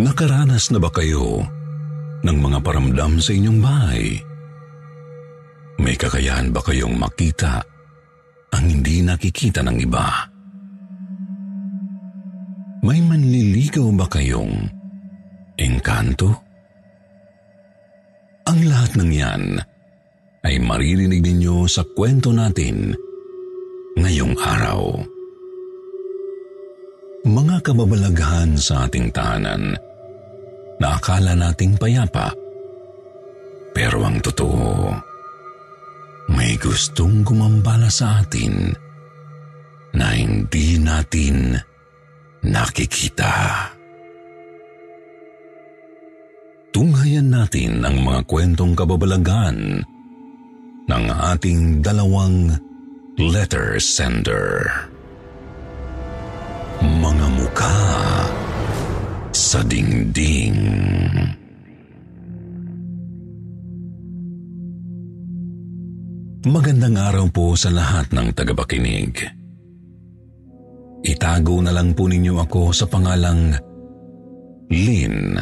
Nakaranas na ba kayo ng mga paramdam sa inyong bahay? May kakayahan ba kayong makita ang hindi nakikita ng iba? May manliligaw ba kayong engkanto? Ang lahat ng yan ay maririnig ninyo sa kwento natin ngayong araw. Mga kababalaghan sa ating tahanan na akala nating payapa. Pero ang totoo, may gustong gumambala sa atin na hindi natin nakikita. Tunghayan natin ang mga kwentong kababalaghan ng ating dalawang letter sender. Mga mukha sa dingding. Magandang araw po sa lahat ng tagapakinig. Itago na lang po ninyo ako sa pangalang Lynn.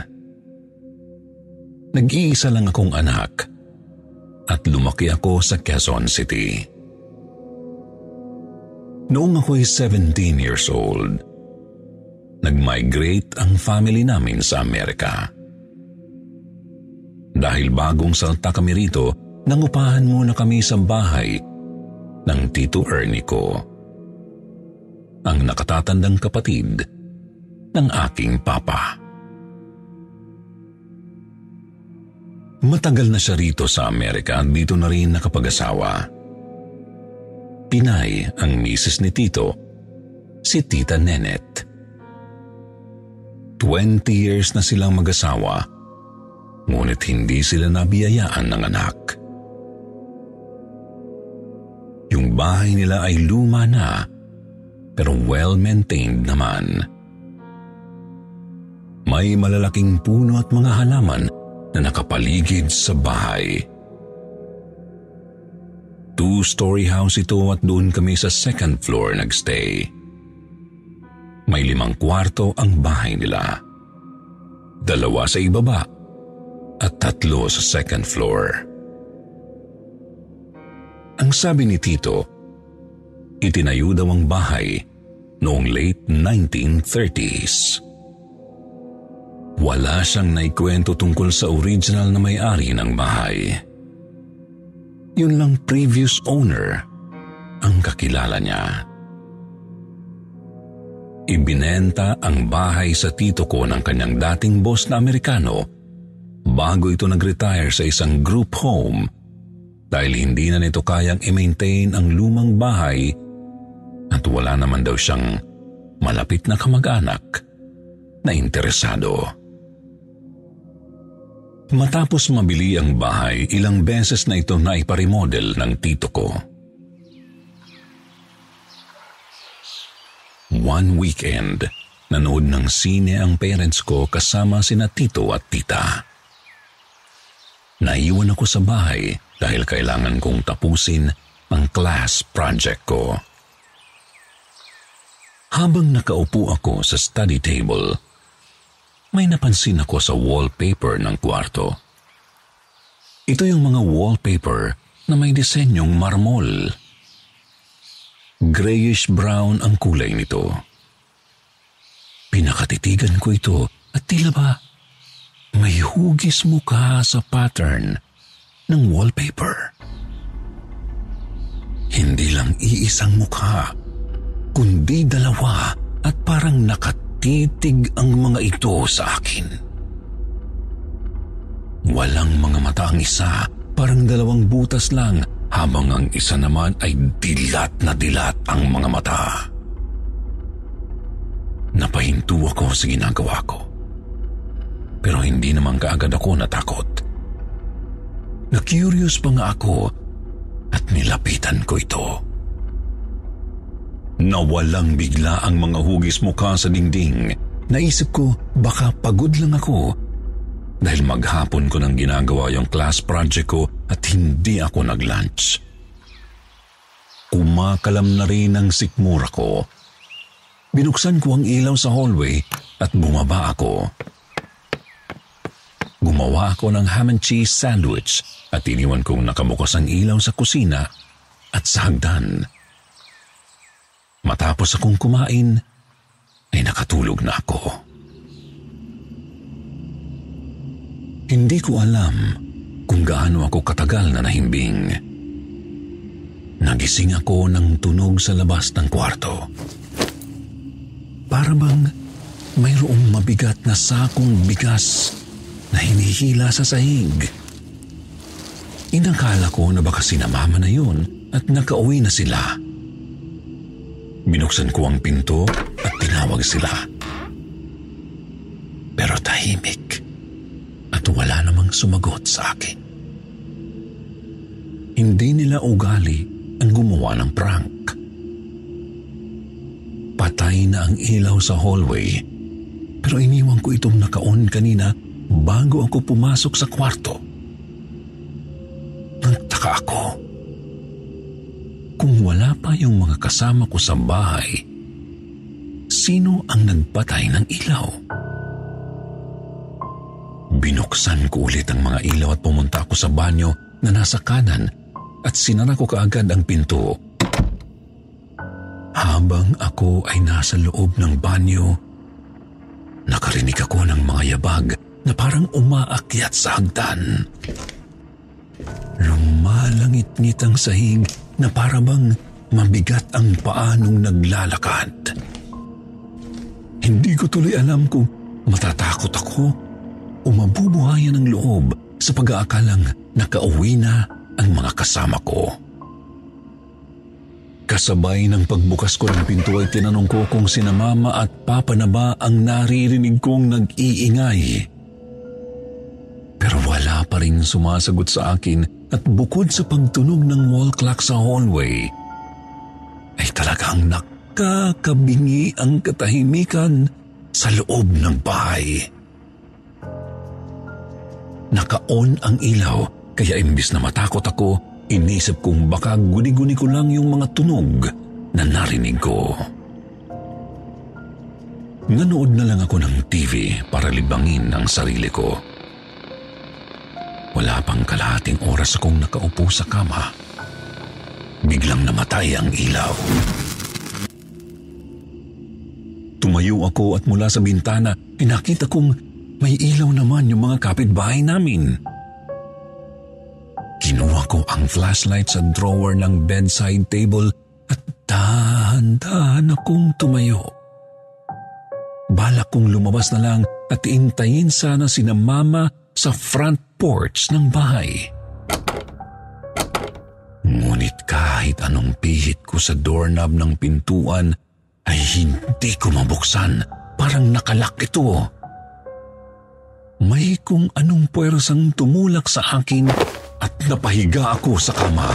Nag-iisa lang akong anak at lumaki ako sa Quezon City. Noong ako'y 17 years old, nag-migrate ang family namin sa Amerika. Dahil bagong salta kami rito, nangupahan muna kami sa bahay ng Tito Ernie ko. Ang nakatatandang kapatid ng aking papa. Matagal na siya rito sa Amerika at dito na rin nakapag-asawa. Pinay ang misis ni Tito, si Tita Nenet. 20 years na silang mag-asawa, ngunit hindi sila nabiyayaan ng anak. Yung bahay nila ay luma na, pero well-maintained naman. May malalaking puno at mga halaman na nakapaligid sa bahay. Two-story house ito at doon kami sa second floor nagstay. May limang kwarto ang bahay nila. Dalawa sa ibaba at tatlo sa second floor. Ang sabi ni Tito, itinayo daw ang bahay noong late 1930s. Wala siyang naikwento tungkol sa original na may-ari ng bahay. Yun lang previous owner ang kakilala niya. Ibinenta ang bahay sa tito ko ng kanyang dating boss na Amerikano bago ito nag-retire sa isang group home dahil hindi na nito kayang i-maintain ang lumang bahay at wala naman daw siyang malapit na kamag-anak na interesado. Matapos mabili ang bahay, ilang beses na ito na iparemodel ng tito ko. One weekend, nanood ng sine ang parents ko kasama sina tito at tita. Naiwan ako sa bahay dahil kailangan kong tapusin ang class project ko. Habang nakaupo ako sa study table, may napansin ako sa wallpaper ng kwarto. Ito yung mga wallpaper na may disenyong marmol. Grayish-brown ang kulay nito. Pinakatitigan ko ito at tila ba may hugis mukha sa pattern ng wallpaper. Hindi lang iisang mukha, kundi dalawa at parang nakatitig ang mga ito sa akin. Walang mga mata ang isa, parang dalawang butas lang, habang ang isa naman ay dilat na dilat ang mga mata. Napahinto ako sa ginagawa ko. Pero hindi naman kaagad ako natakot. Na-curious pa nga ako at nilapitan ko ito. Nawalang bigla ang mga hugis mukha sa dingding. Naisip ko baka pagod lang ako dahil maghapon ko nang ginagawa yung class project ko at hindi ako nag-lunch. Kumakalam na rin ang sikmura ko. Binuksan ko ang ilaw sa hallway at bumaba ako. Gumawa ako ng ham and cheese sandwich at iniwan kong nakabukas ang ilaw sa kusina at sa hagdan. Matapos akong kumain, ay nakatulog na ako. Hindi ko alam kung gaano ako katagal na nahimbing. Nagising ako ng tunog sa labas ng kwarto. Para bang mayroong mabigat na sakong bigas na hinihila sa sahig. Inakala ko na baka sinamama na yun at nakauwi na sila. Binuksan ko ang pinto at tinawag sila. Pero tahimik wala namang sumagot sa akin. Hindi nila ugali ang gumawa ng prank. Patay na ang ilaw sa hallway pero iniwan ko itong nakaon kanina bago ako pumasok sa kwarto. Nagtaka ako. Kung wala pa yung mga kasama ko sa bahay, sino ang nagpatay ng ilaw? Binuksan ko ulit ang mga ilaw at pumunta ako sa banyo na nasa kanan at sinara ko kaagad ang pinto. Habang ako ay nasa loob ng banyo, nakarinig ako ng mga yabag na parang umaakyat sa hagdan. Lumalangit-ngit ang sahig na parabang mabigat ang paanong naglalakad. Hindi ko tuloy alam kung matatakot ako o mabubuhayan ng loob sa pag-aakalang nakauwi na ang mga kasama ko. Kasabay ng pagbukas ko ng pinto ay tinanong ko kung sina mama at papa na ba ang naririnig kong nag-iingay. Pero wala pa rin sumasagot sa akin at bukod sa pagtunog ng wall clock sa hallway, ay talagang nakakabingi ang katahimikan sa loob ng bahay. Naka-on ang ilaw kaya imbis na matakot ako, inisip kong baka guni-guni ko lang yung mga tunog na narinig ko. Nanood na lang ako ng TV para libangin ang sarili ko. Wala pang kalahating oras akong nakaupo sa kama. Biglang namatay ang ilaw. Tumayo ako at mula sa bintana, pinakita kong may ilaw naman yung mga kapitbahay namin. Kinuha ko ang flashlight sa drawer ng bedside table at dahan-dahan akong tumayo. Balak kong lumabas na lang at intayin sana si na mama sa front porch ng bahay. Ngunit kahit anong pihit ko sa doorknob ng pintuan ay hindi ko mabuksan. Parang nakalak ito. May kung anong puwersang tumulak sa akin at napahiga ako sa kama.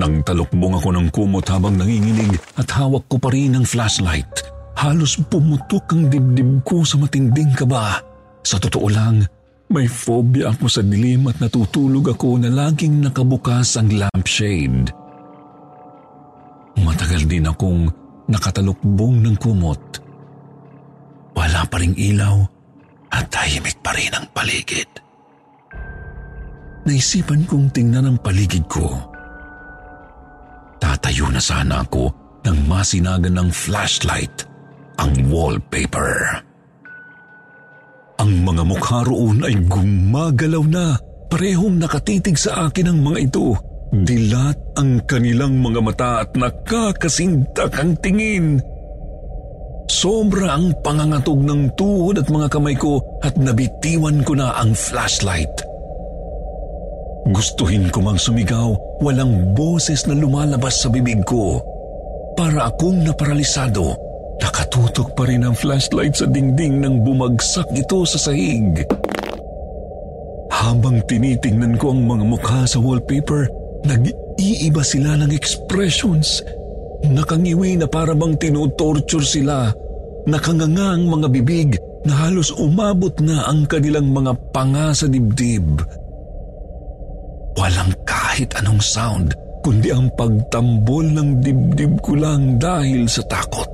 Nang talukbong ako ng kumot habang nanginginig at hawak ko pa rin ang flashlight, halos pumutok ang dibdib ko sa matinding kaba. Sa totoo lang, may phobia ako sa dilim at natutulog ako na laging nakabukas ang lampshade. Matagal din akong nakatalukbong ng kumot. Wala pa ring ilaw at tahimik pa rin ang paligid. Naisipan kong tingnan ang paligid ko. Tatayo na sana ako nang masinagan ng flashlight ang wallpaper. Ang mga mukha roon ay gumagalaw na. Parehong nakatitig sa akin ang mga ito. Dilat ang kanilang mga mata at nakakasintak ang tingin. Sobra ang pangangatog ng tuhod at mga kamay ko at nabitiwan ko na ang flashlight. Gustuhin ko mang sumigaw, walang boses na lumalabas sa bibig ko. Para akong naparalisado, nakatutok pa rin ang flashlight sa dingding nang bumagsak ito sa sahig. Habang tinitingnan ko ang mga mukha sa wallpaper, nag-iiba sila ng expressions. Nakangiwi na para bang tinutorture sila. Nakanganga ang mga bibig na halos umabot na ang kanilang mga panga sa dibdib. Walang kahit anong sound, kundi ang pagtambol ng dibdib ko lang dahil sa takot.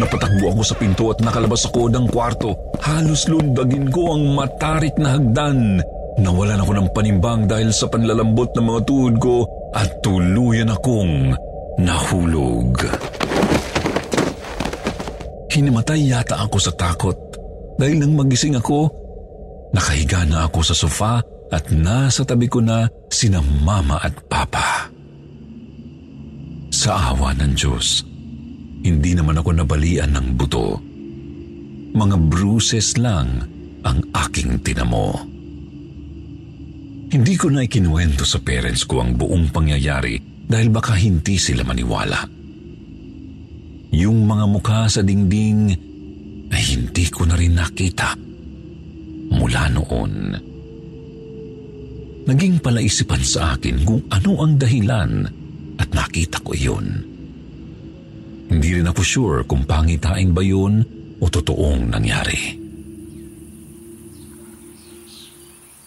Napatakbo ako sa pinto at nakalabas ako ng kwarto. Halos lundagin ko ang matarik na hagdan. Nawalan ako ng panimbang dahil sa panlalambot ng mga tuhod ko at tuluyan akong nahulog. Hinimatay yata ako sa takot dahil nang magising ako, nakahiga na ako sa sofa at nasa tabi ko na sina mama at papa. Sa awa ng Diyos, hindi naman ako nabalian ng buto. Mga bruises lang ang aking tinamo. Hindi ko na ikinuwento sa parents ko ang buong pangyayari dahil baka hindi sila maniwala. Yung mga mukha sa dingding ay hindi ko na rin nakita mula noon. Naging palaisipan sa akin kung ano ang dahilan at nakita ko iyon. Hindi rin ako sure kung pangitain ba yun o totoong nangyari.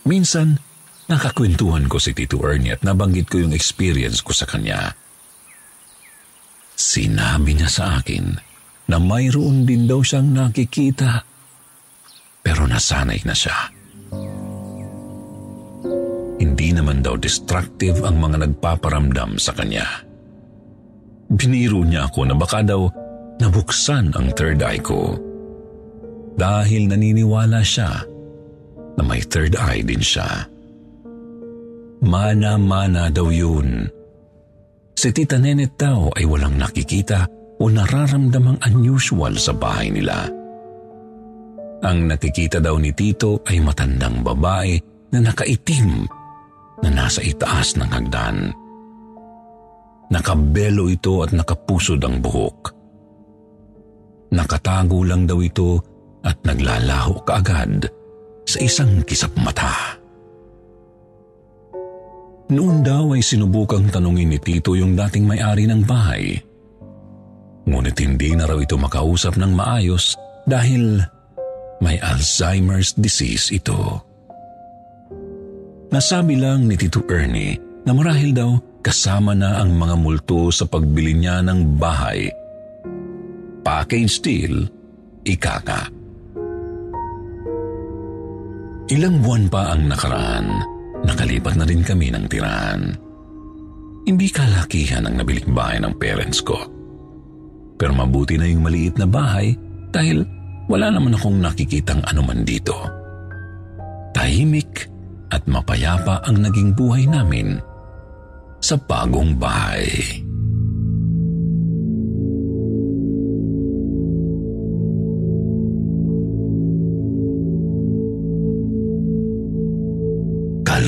Minsan, nakakwentuhan ko si Tito Ernie at nabanggit ko yung experience ko sa kanya. Sinabi niya sa akin na mayroon din daw siyang nakikita pero nasanay na siya. Hindi naman daw destructive ang mga nagpaparamdam sa kanya. Biniro niya ako na baka daw nabuksan ang third eye ko. Dahil naniniwala siya na may third eye din siya. Mana-mana daw yun. Si Tita Nenet daw ay walang nakikita o nararamdamang unusual sa bahay nila. Ang nakikita daw ni Tito ay matandang babae na nakaitim na nasa itaas ng hagdan. Nakabelo ito at nakapusod ang buhok. Nakatago lang daw ito at naglalaho kaagad sa isang kisap mata. Noon daw ay sinubukang tanungin ni Tito yung dating may-ari ng bahay. Ngunit hindi na raw ito makausap ng maayos dahil may Alzheimer's disease ito. Nasabi lang ni Tito Ernie na marahil daw kasama na ang mga multo sa pagbili niya ng bahay. Package deal, ika nga. Ilang buwan pa ang nakaraan, nakalipat na rin kami ng tirahan. Hindi kalakihan ang nabiling bahay ng parents ko. Pero mabuti na yung maliit na bahay dahil wala naman akong nakikitang anuman dito. Tahimik at mapayapa ang naging buhay namin sa bagong bahay.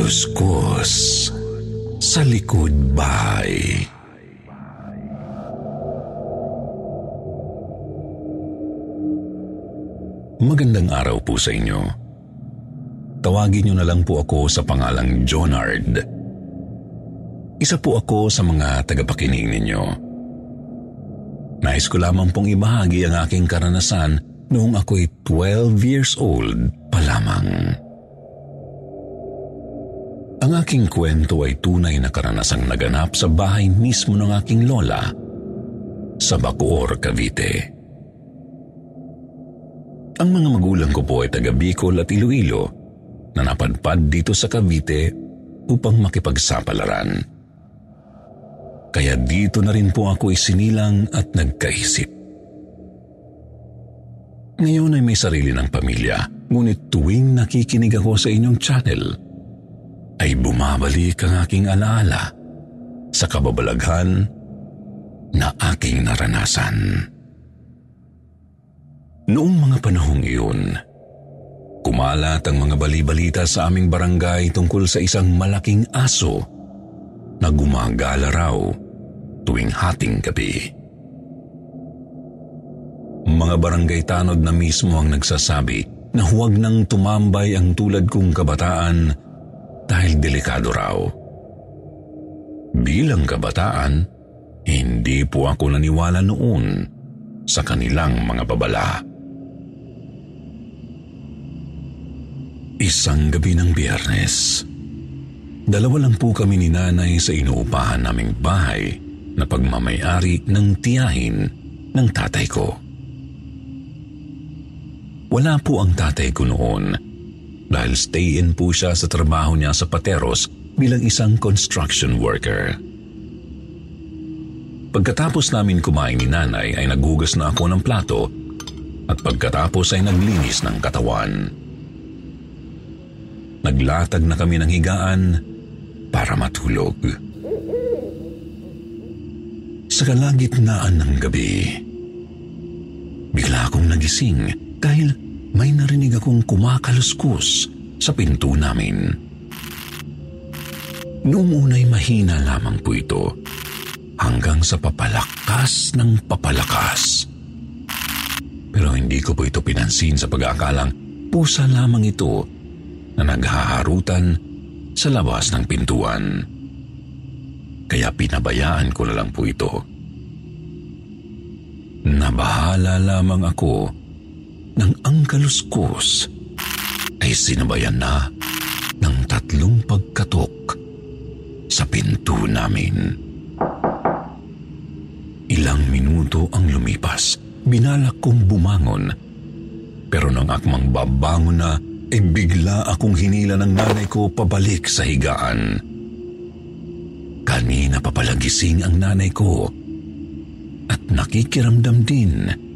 Kaluskos sa likod bahay. Magandang araw po sa inyo. Tawagin niyo na lang po ako sa pangalang Jonard. Isa po ako sa mga tagapakinig ninyo. Nais ko lamang pong ibahagi ang aking karanasan noong ako'y 12 years old pa lamang. Ang aking kwento ay tunay na karanasang naganap sa bahay mismo ng aking lola sa Bacoor, Cavite. Ang mga magulang ko po ay taga Bicol at Iloilo na napadpad dito sa Cavite upang makipagsapalaran. Kaya dito na rin po ako isinilang at nagkaisip. Ngayon ay may sarili ng pamilya, ngunit tuwing nakikinig ako sa inyong channel, ay bumabalik ang aking alaala sa kababalaghan na aking naranasan. Noong mga panahong iyon, kumalat ang mga balibalita sa aming barangay tungkol sa isang malaking aso na gumagala raw tuwing hating gabi. Mga barangay tanod na mismo ang nagsasabi na huwag nang tumambay ang tulad kong kabataan dahil delikado raw. Bilang kabataan, hindi po ako naniwala noon sa kanilang mga babala. Isang gabi ng biyernes, dalawa lang po kami ni nanay sa inuupahan naming bahay na pagmamayari ng tiyahin ng tatay ko. Wala po ang tatay ko noon dahil stay-in po siya sa trabaho niya sa Pateros bilang isang construction worker. Pagkatapos namin kumain ni nanay ay nagugas na ako ng plato at pagkatapos ay naglinis ng katawan. Naglatag na kami ng higaan para matulog. Sa kalagitnaan ng gabi, bigla akong nagising dahil may narinig akong kumakaluskus sa pinto namin. Noong unay mahina lamang po ito hanggang sa papalakas ng papalakas. Pero hindi ko po ito pinansin sa pag-aakalang pusa lamang ito na naghaharutan sa labas ng pintuan. Kaya pinabayaan ko na lang po ito. Nabahala lamang ako nang ang kaluskos ay sinabayan na ng tatlong pagkatok sa pinto namin. Ilang minuto ang lumipas. Binalak kong bumangon. Pero nang akmang babangon na, ay bigla akong hinila ng nanay ko pabalik sa higaan. Kanina pa palagising ang nanay ko at nakikiramdam din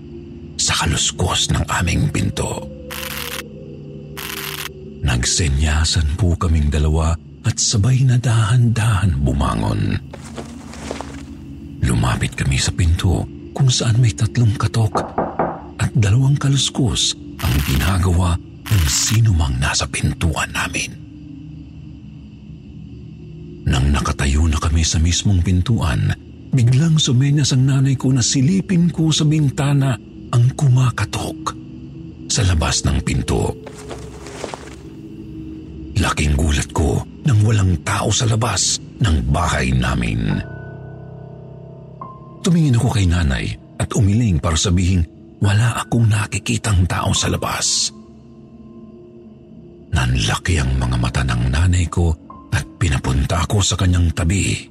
sa kaluskos ng aming pinto. Nagsenyasan po kaming dalawa at sabay na dahan-dahan bumangon. Lumapit kami sa pinto kung saan may tatlong katok at dalawang kaluskos ang ginagawa ng sino mang nasa pintuan namin. Nang nakatayo na kami sa mismong pintuan, biglang sumenyas ang nanay ko na silipin ko sa bintana ang kumakatok sa labas ng pinto. Laking gulat ko nang walang tao sa labas ng bahay namin. Tumingin ako kay nanay at umiling para sabihin wala akong nakikitang tao sa labas. Nanlaki ang mga mata ng nanay ko at pinapunta ako sa kanyang tabi.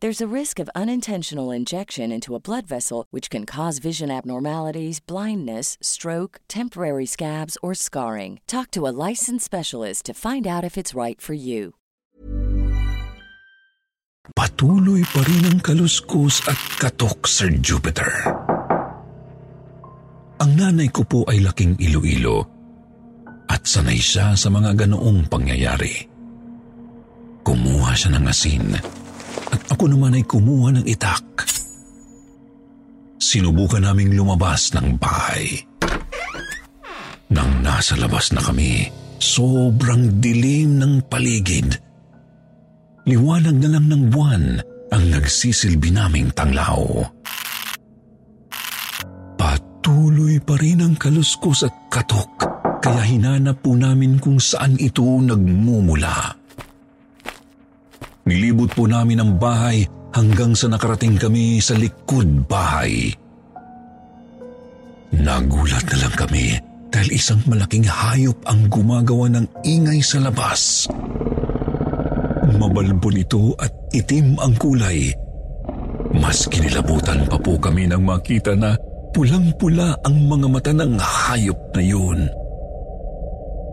There's a risk of unintentional injection into a blood vessel, which can cause vision abnormalities, blindness, stroke, temporary scabs, or scarring. Talk to a licensed specialist to find out if it's right for you. patuloy pa rin ang kaluskus at katok, Sir Jupiter. Ang nanay ko po ay laking Iloilo at sanay siya sa mga ganoong pangyayari. Kumuha siya ng asin at ako naman ay kumuha ng itak. Sinubukan naming lumabas ng bahay. Nang nasa labas na kami, sobrang dilim ng paligid. Liwanag na lang ng buwan ang nagsisilbi naming tanglaw. Patuloy pa rin ang kaluskos at katok, kaya hinanap po namin kung saan ito nagmumula. Nilibot po namin ang bahay hanggang sa nakarating kami sa likod bahay. Nagulat na lang kami dahil isang malaking hayop ang gumagawa ng ingay sa labas. Mabalbon ito at itim ang kulay. Mas kinilabutan pa po kami nang makita na pulang-pula ang mga mata ng hayop na yun.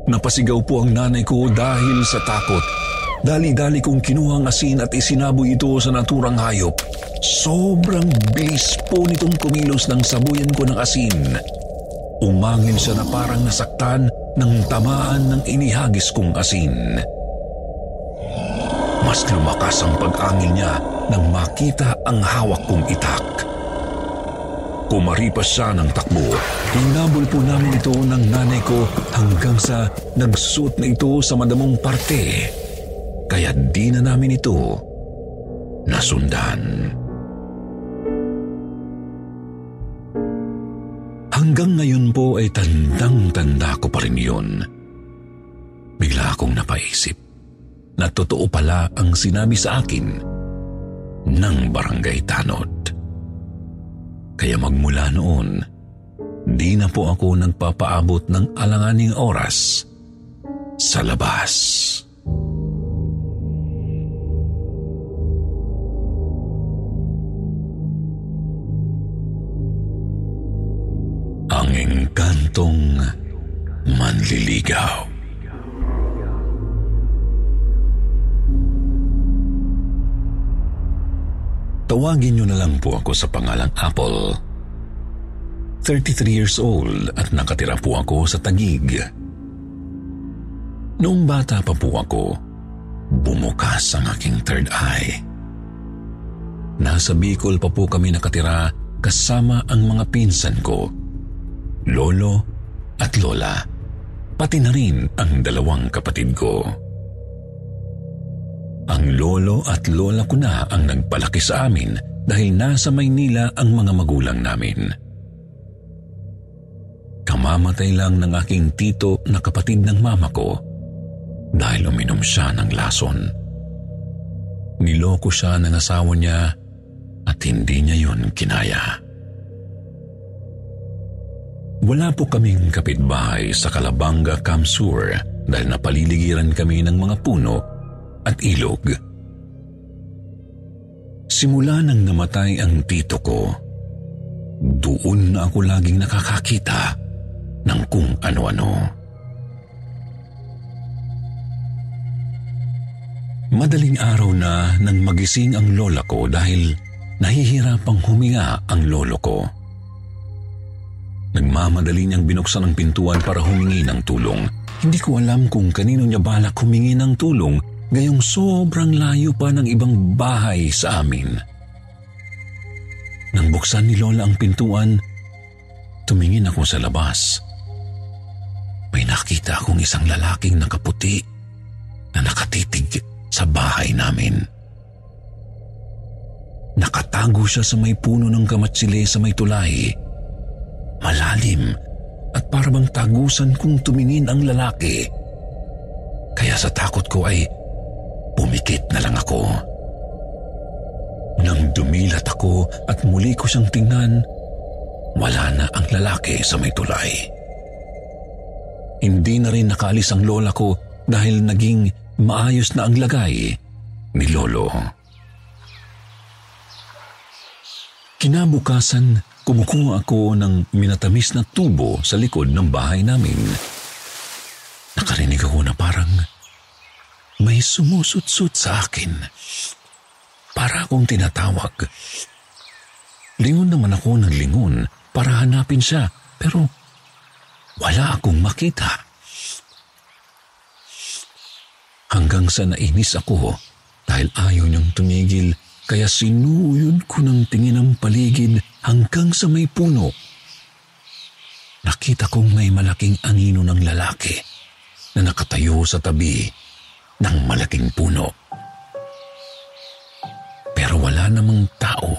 Napasigaw po ang nanay ko dahil sa takot Dali-dali kong kinuha ang asin at isinaboy ito sa naturang hayop. Sobrang bilis po nitong kumilos ng sabuyan ko ng asin. Umangin siya na parang nasaktan ng tamaan ng inihagis kong asin. Mas lumakas ang pag-angin niya nang makita ang hawak kong itak. Kumaripas siya ng takbo. Hinabol po namin ito ng nanay ko hanggang sa nagsuot na ito sa madamong parte kaya di na namin ito nasundan. Hanggang ngayon po ay tandang-tanda ko pa rin yun. Bigla akong napaisip na totoo pala ang sinabi sa akin ng barangay tanod. Kaya magmula noon, di na po ako nagpapaabot ng alanganing oras sa labas. Engkantong manliligaw. Tawagin niyo na lang po ako sa pangalang Apple. 33 years old at nakatira po ako sa Tagig. Noong bata pa po ako, bumukas ang aking third eye. Nasa Bicol pa po kami nakatira kasama ang mga pinsan ko lolo at lola, pati na rin ang dalawang kapatid ko. Ang lolo at lola ko na ang nagpalaki sa amin dahil nasa Maynila ang mga magulang namin. Kamamatay lang ng aking tito na kapatid ng mama ko dahil uminom siya ng lason. Niloko siya ng asawa niya at hindi niya yun kinaya. Wala po kaming kapitbahay sa Kalabanga, Kamsur dahil napaliligiran kami ng mga puno at ilog. Simula nang namatay ang tito ko, doon na ako laging nakakakita ng kung ano-ano. Madaling araw na nang magising ang lola ko dahil nahihirapang huminga ang lolo ko. Nagmamadali niyang binuksan ang pintuan para humingi ng tulong. Hindi ko alam kung kanino niya balak humingi ng tulong gayong sobrang layo pa ng ibang bahay sa amin. Nang buksan ni Lola ang pintuan, tumingin ako sa labas. May nakita akong isang lalaking nakaputi na nakatitig sa bahay namin. Nakatago siya sa may puno ng kamatsile sa may tulay malalim at parang tagusan kong tumingin ang lalaki. Kaya sa takot ko ay pumikit na lang ako. Nang dumilat ako at muli ko siyang tingnan, wala na ang lalaki sa may tulay. Hindi na rin nakaalis ang lola ko dahil naging maayos na ang lagay ni Lolo. Kinabukasan, Kumukuha ako ng minatamis na tubo sa likod ng bahay namin. Nakarinig ako na parang may sumusut-sut sa akin. Para akong tinatawag. Lingon naman ako ng lingon para hanapin siya pero wala akong makita. Hanggang sa nainis ako dahil ayaw niyang tumigil kaya sinuyod ko ng tingin ang paligid hanggang sa may puno. Nakita kong may malaking anino ng lalaki na nakatayo sa tabi ng malaking puno. Pero wala namang tao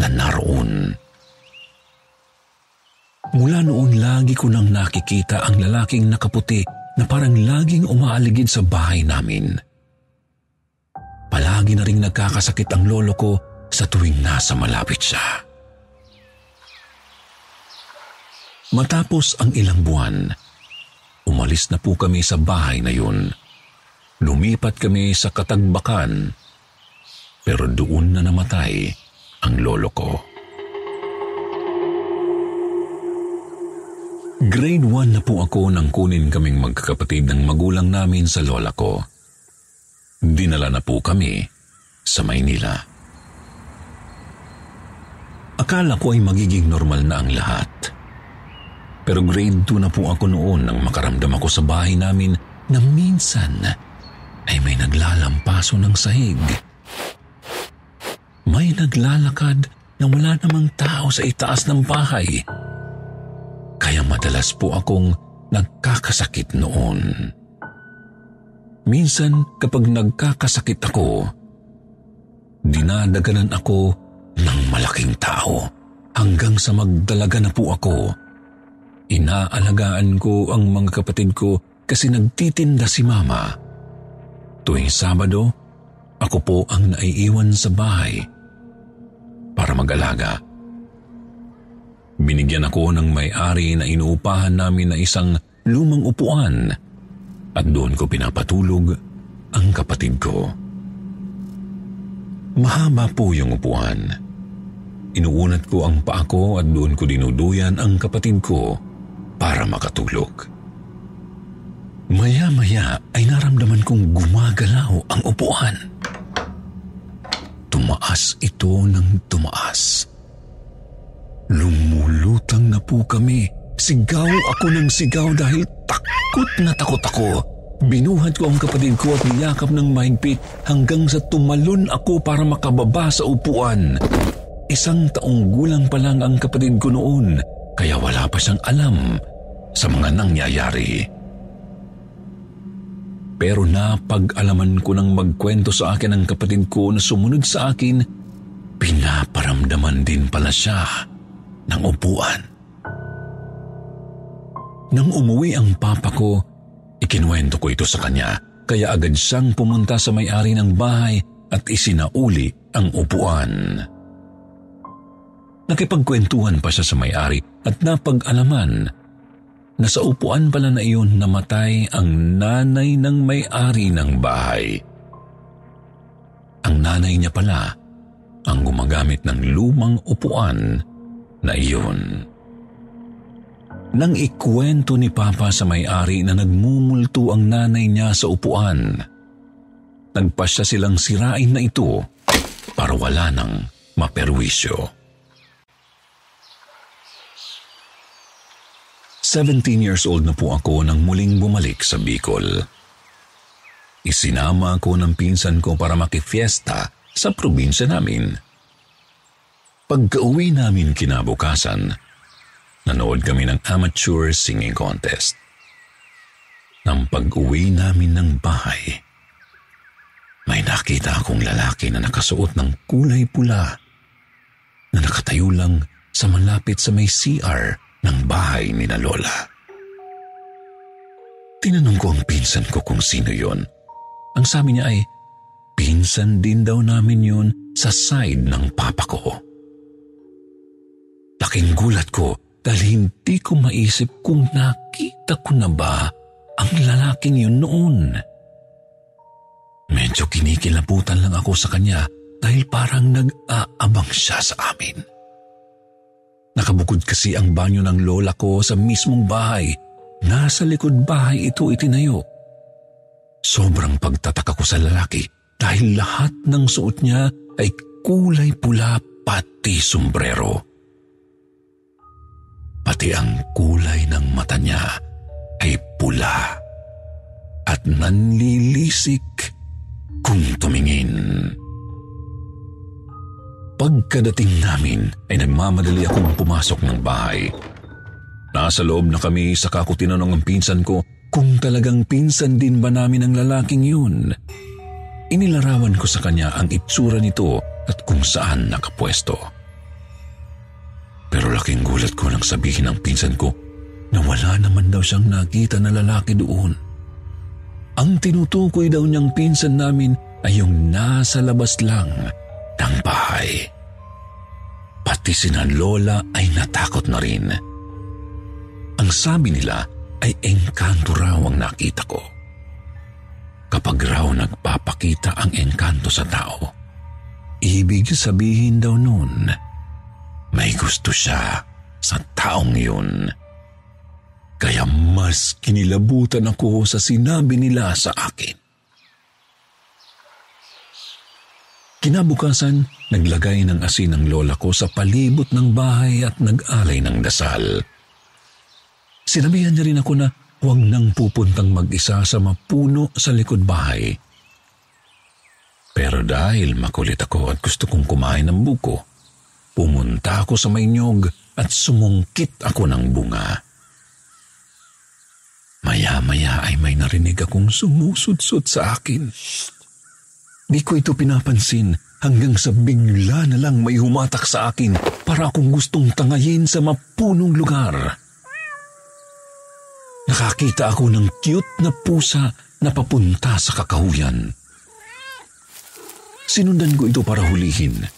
na naroon. Mula noon lagi ko nang nakikita ang lalaking nakaputi na parang laging umaaligid sa bahay namin. Palagi na rin nagkakasakit ang lolo ko sa tuwing nasa malapit siya. Matapos ang ilang buwan, umalis na po kami sa bahay na yun. Lumipat kami sa Katagbakan, pero doon na namatay ang lolo ko. Grade 1 na po ako nang kunin kaming magkakapatid ng magulang namin sa lola ko. Dinala na po kami sa Maynila. Akala ko ay magiging normal na ang lahat. Pero grade 2 na po ako noon nang makaramdam ako sa bahay namin na minsan ay may naglalampaso ng sahig. May naglalakad na wala namang tao sa itaas ng bahay. Kaya madalas po akong nagkakasakit noon. Minsan kapag nagkakasakit ako, dinadaganan ako ng malaking tao hanggang sa magdalaga na po ako. Inaalagaan ko ang mga kapatid ko kasi nagtitinda si mama. Tuwing Sabado, ako po ang naiiwan sa bahay para mag-alaga. Binigyan ako ng may-ari na inuupahan namin na isang lumang upuan at doon ko pinapatulog ang kapatid ko. Mahaba po yung upuan. Inuunat ko ang paa ko at doon ko dinuduyan ang kapatid ko para makatulog. Maya-maya ay naramdaman kong gumagalaw ang upuan. Tumaas ito ng tumaas. Lumulutang na po kami. Sigaw ako ng sigaw dahil Takot na takot ako. Binuhat ko ang kapatid ko at niyakap ng mahigpit hanggang sa tumalon ako para makababa sa upuan. Isang taong gulang pa lang ang kapatid ko noon, kaya wala pa siyang alam sa mga nangyayari. Pero napag-alaman ko nang magkwento sa akin ang kapatid ko na sumunod sa akin, pinaparamdaman din pala siya ng upuan. Nang umuwi ang papa ko, ikinuwento ko ito sa kanya kaya agad siyang pumunta sa may-ari ng bahay at isinauli ang upuan. Nakipagkwentuhan pa siya sa may-ari at napag-alaman na sa upuan pala na iyon namatay ang nanay ng may-ari ng bahay. Ang nanay niya pala ang gumagamit ng lumang upuan na iyon. Nang ikwento ni Papa sa may-ari na nagmumulto ang nanay niya sa upuan, nagpasya silang sirain na ito para wala nang maperwisyo. 17 years old na po ako nang muling bumalik sa Bicol. Isinama ako ng pinsan ko para makifiesta sa probinsya namin. Pagka-uwi namin kinabukasan, nanood kami ng amateur singing contest. Nang pag-uwi namin ng bahay, may nakita akong lalaki na nakasuot ng kulay pula na nakatayo lang sa malapit sa may CR ng bahay ni na Lola. Tinanong ko ang pinsan ko kung sino yon. Ang sabi niya ay, pinsan din daw namin yun sa side ng papa ko. Laking gulat ko dahil hindi ko maisip kung nakita ko na ba ang lalaking yun noon. Medyo kinikilabutan lang ako sa kanya dahil parang nag-aabang siya sa amin. Nakabukod kasi ang banyo ng lola ko sa mismong bahay. Nasa likod bahay ito itinayo. Sobrang pagtataka ko sa lalaki dahil lahat ng suot niya ay kulay pula pati sombrero pati ang kulay ng mata niya ay pula at nanlilisik kung tumingin. Pagkadating namin ay nagmamadali akong pumasok ng bahay. Nasa loob na kami sa ko tinanong ang pinsan ko kung talagang pinsan din ba namin ang lalaking yun. Inilarawan ko sa kanya ang itsura nito at kung saan nakapwesto. Pero laking gulat ko nang sabihin ng pinsan ko na wala naman daw siyang nakita na lalaki doon. Ang tinutukoy daw niyang pinsan namin ay yung nasa labas lang ng bahay. Pati sina Lola ay natakot na rin. Ang sabi nila ay engkanto raw ang nakita ko. Kapag raw nagpapakita ang engkanto sa tao, ibig sabihin daw noon, may gusto siya sa taong yun. Kaya mas kinilabutan ako sa sinabi nila sa akin. Kinabukasan, naglagay ng asin ang lola ko sa palibot ng bahay at nag-alay ng dasal. Sinabihan niya rin ako na huwag nang pupuntang mag-isa sa mapuno sa likod bahay. Pero dahil makulit ako at gusto kong kumain ng buko, pumunta ako sa may nyog at sumungkit ako ng bunga. Maya-maya ay may narinig akong sumusudsud sa akin. Shh! Di ko ito pinapansin hanggang sa bigla na lang may humatak sa akin para akong gustong tangayin sa mapunong lugar. Nakakita ako ng cute na pusa na papunta sa kakahuyan. Sinundan ko ito para hulihin.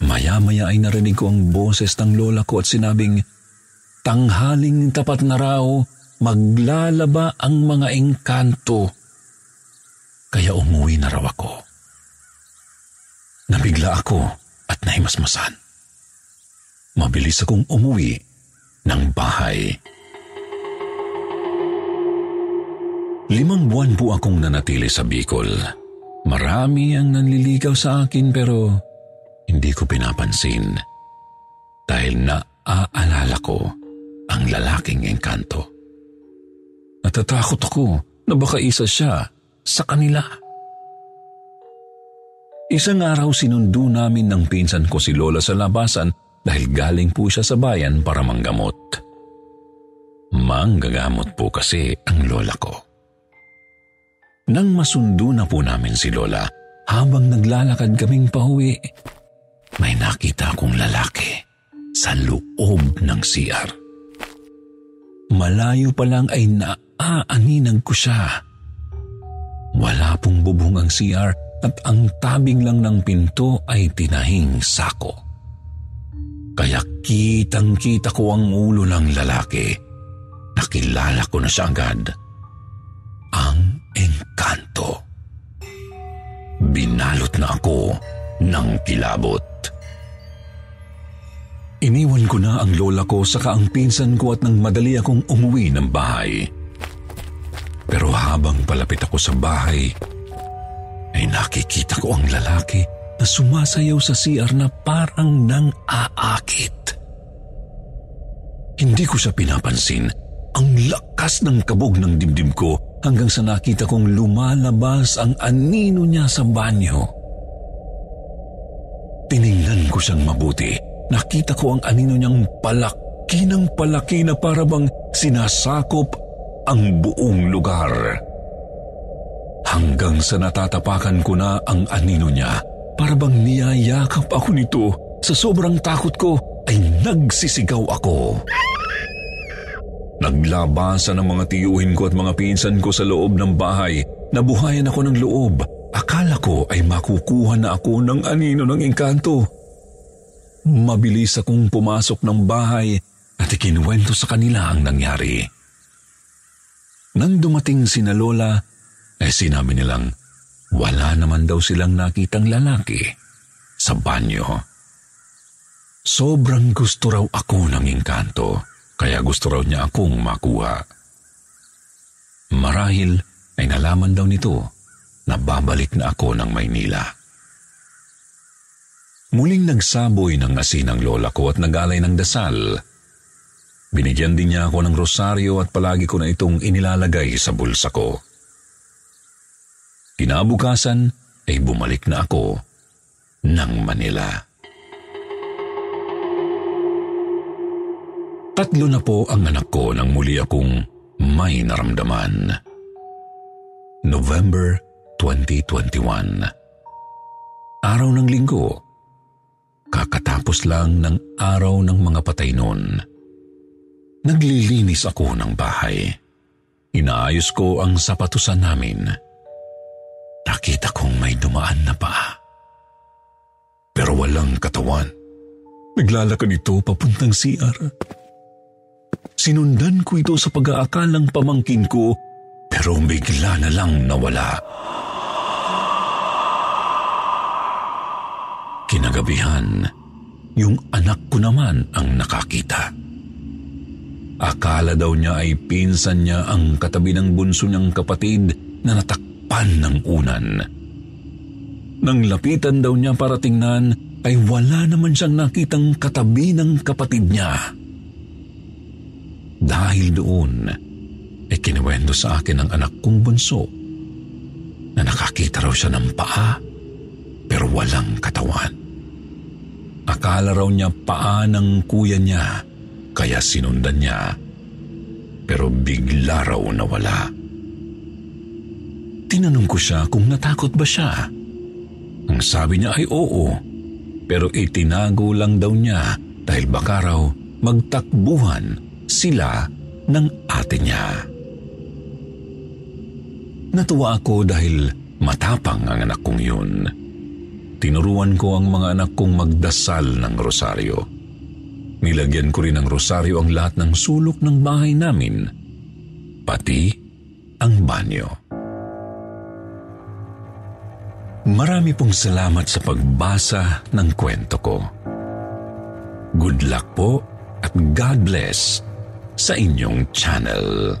Maya-maya ay narinig ko ang boses ng lola ko at sinabing, Tanghaling tapat na raw, maglalaba ang mga engkanto. Kaya umuwi na raw ako. Nabigla ako at nahimasmasan. Mabilis akong umuwi ng bahay. Limang buwan po akong nanatili sa Bicol. Marami ang nanliligaw sa akin pero hindi ko pinapansin dahil naaalala ko ang lalaking engkanto. Natatakot ako na baka isa siya sa kanila. Isang araw sinundo namin ng pinsan ko si Lola sa labasan dahil galing po siya sa bayan para manggamot. Manggagamot po kasi ang lola ko. Nang masundo na po namin si Lola, habang naglalakad kaming pauwi, may nakita akong lalaki sa loob ng CR. Malayo pa lang ay naaaninag ko siya. Wala pong bubong ang CR at ang tabing lang ng pinto ay tinahing sako. Kaya kitang-kita ko ang ulo ng lalaki. Nakilala ko na siya agad. Ang engkanto. Binalot na ako ng kilabot. Iniwan ko na ang lola ko saka ang pinsan ko at nang madali akong umuwi ng bahay. Pero habang palapit ako sa bahay, ay nakikita ko ang lalaki na sumasayaw sa CR na parang nang aakit. Hindi ko siya pinapansin. Ang lakas ng kabog ng dibdib ko hanggang sa nakita kong lumalabas ang anino niya sa banyo. Tiningnan ko siyang mabuti. Nakita ko ang anino niyang palaki ng palaki na parabang sinasakop ang buong lugar hanggang sa natatapakan ko na ang anino niya. Para bang niyayakap ako nito. Sa sobrang takot ko ay nagsisigaw ako. Naglabasan ang mga tiyuhin ko at mga pinsan ko sa loob ng bahay. Nabuhayan ako ng loob. Akala ko ay makukuha na ako ng anino ng engkanto. Mabilis akong pumasok ng bahay at ikinuwento sa kanila ang nangyari. Nang dumating si na Lola, eh sinabi nilang wala naman daw silang nakitang lalaki sa banyo. Sobrang gusto raw ako ng engkanto, kaya gusto raw niya akong makuha. Marahil ay nalaman daw nito na babalik na ako ng Maynila. Muling nagsaboy ng asin ang lola ko at nagalay ng dasal. Binigyan din niya ako ng rosaryo at palagi ko na itong inilalagay sa bulsa ko. Kinabukasan ay bumalik na ako ng Manila. Tatlo na po ang anak ko nang muli akong may naramdaman. November 2021 Araw ng linggo. Kakatapos lang ng araw ng mga patay noon. Naglilinis ako ng bahay. Inaayos ko ang sapatusan namin. Nakita kong may dumaan na pa. Pero walang katawan. Naglalakad ito papuntang CR. Sinundan ko ito sa pag-aakalang pamangkin ko pero bigla na lang nawala. Kinagabihan, yung anak ko naman ang nakakita. Akala daw niya ay pinsan niya ang katabi ng bunso niyang kapatid na natakpan ng unan. Nang lapitan daw niya para tingnan, ay wala naman siyang nakitang katabi ng kapatid niya. Dahil doon, ay kinuwento sa akin ng anak kong bunso na nakakita raw siya ng paa pero walang katawan. Akala raw niya paa ng kuya niya kaya sinundan niya pero bigla raw nawala. Tinanong ko siya kung natakot ba siya. Ang sabi niya ay oo pero itinago lang daw niya dahil baka raw magtakbuhan sila ng ate niya. Natuwa ako dahil matapang ang anak kong yun. Tinuruan ko ang mga anak kong magdasal ng rosaryo. Nilagyan ko rin ng rosaryo ang lahat ng sulok ng bahay namin, pati ang banyo. Marami pong salamat sa pagbasa ng kwento ko. Good luck po at God bless sa inyong channel.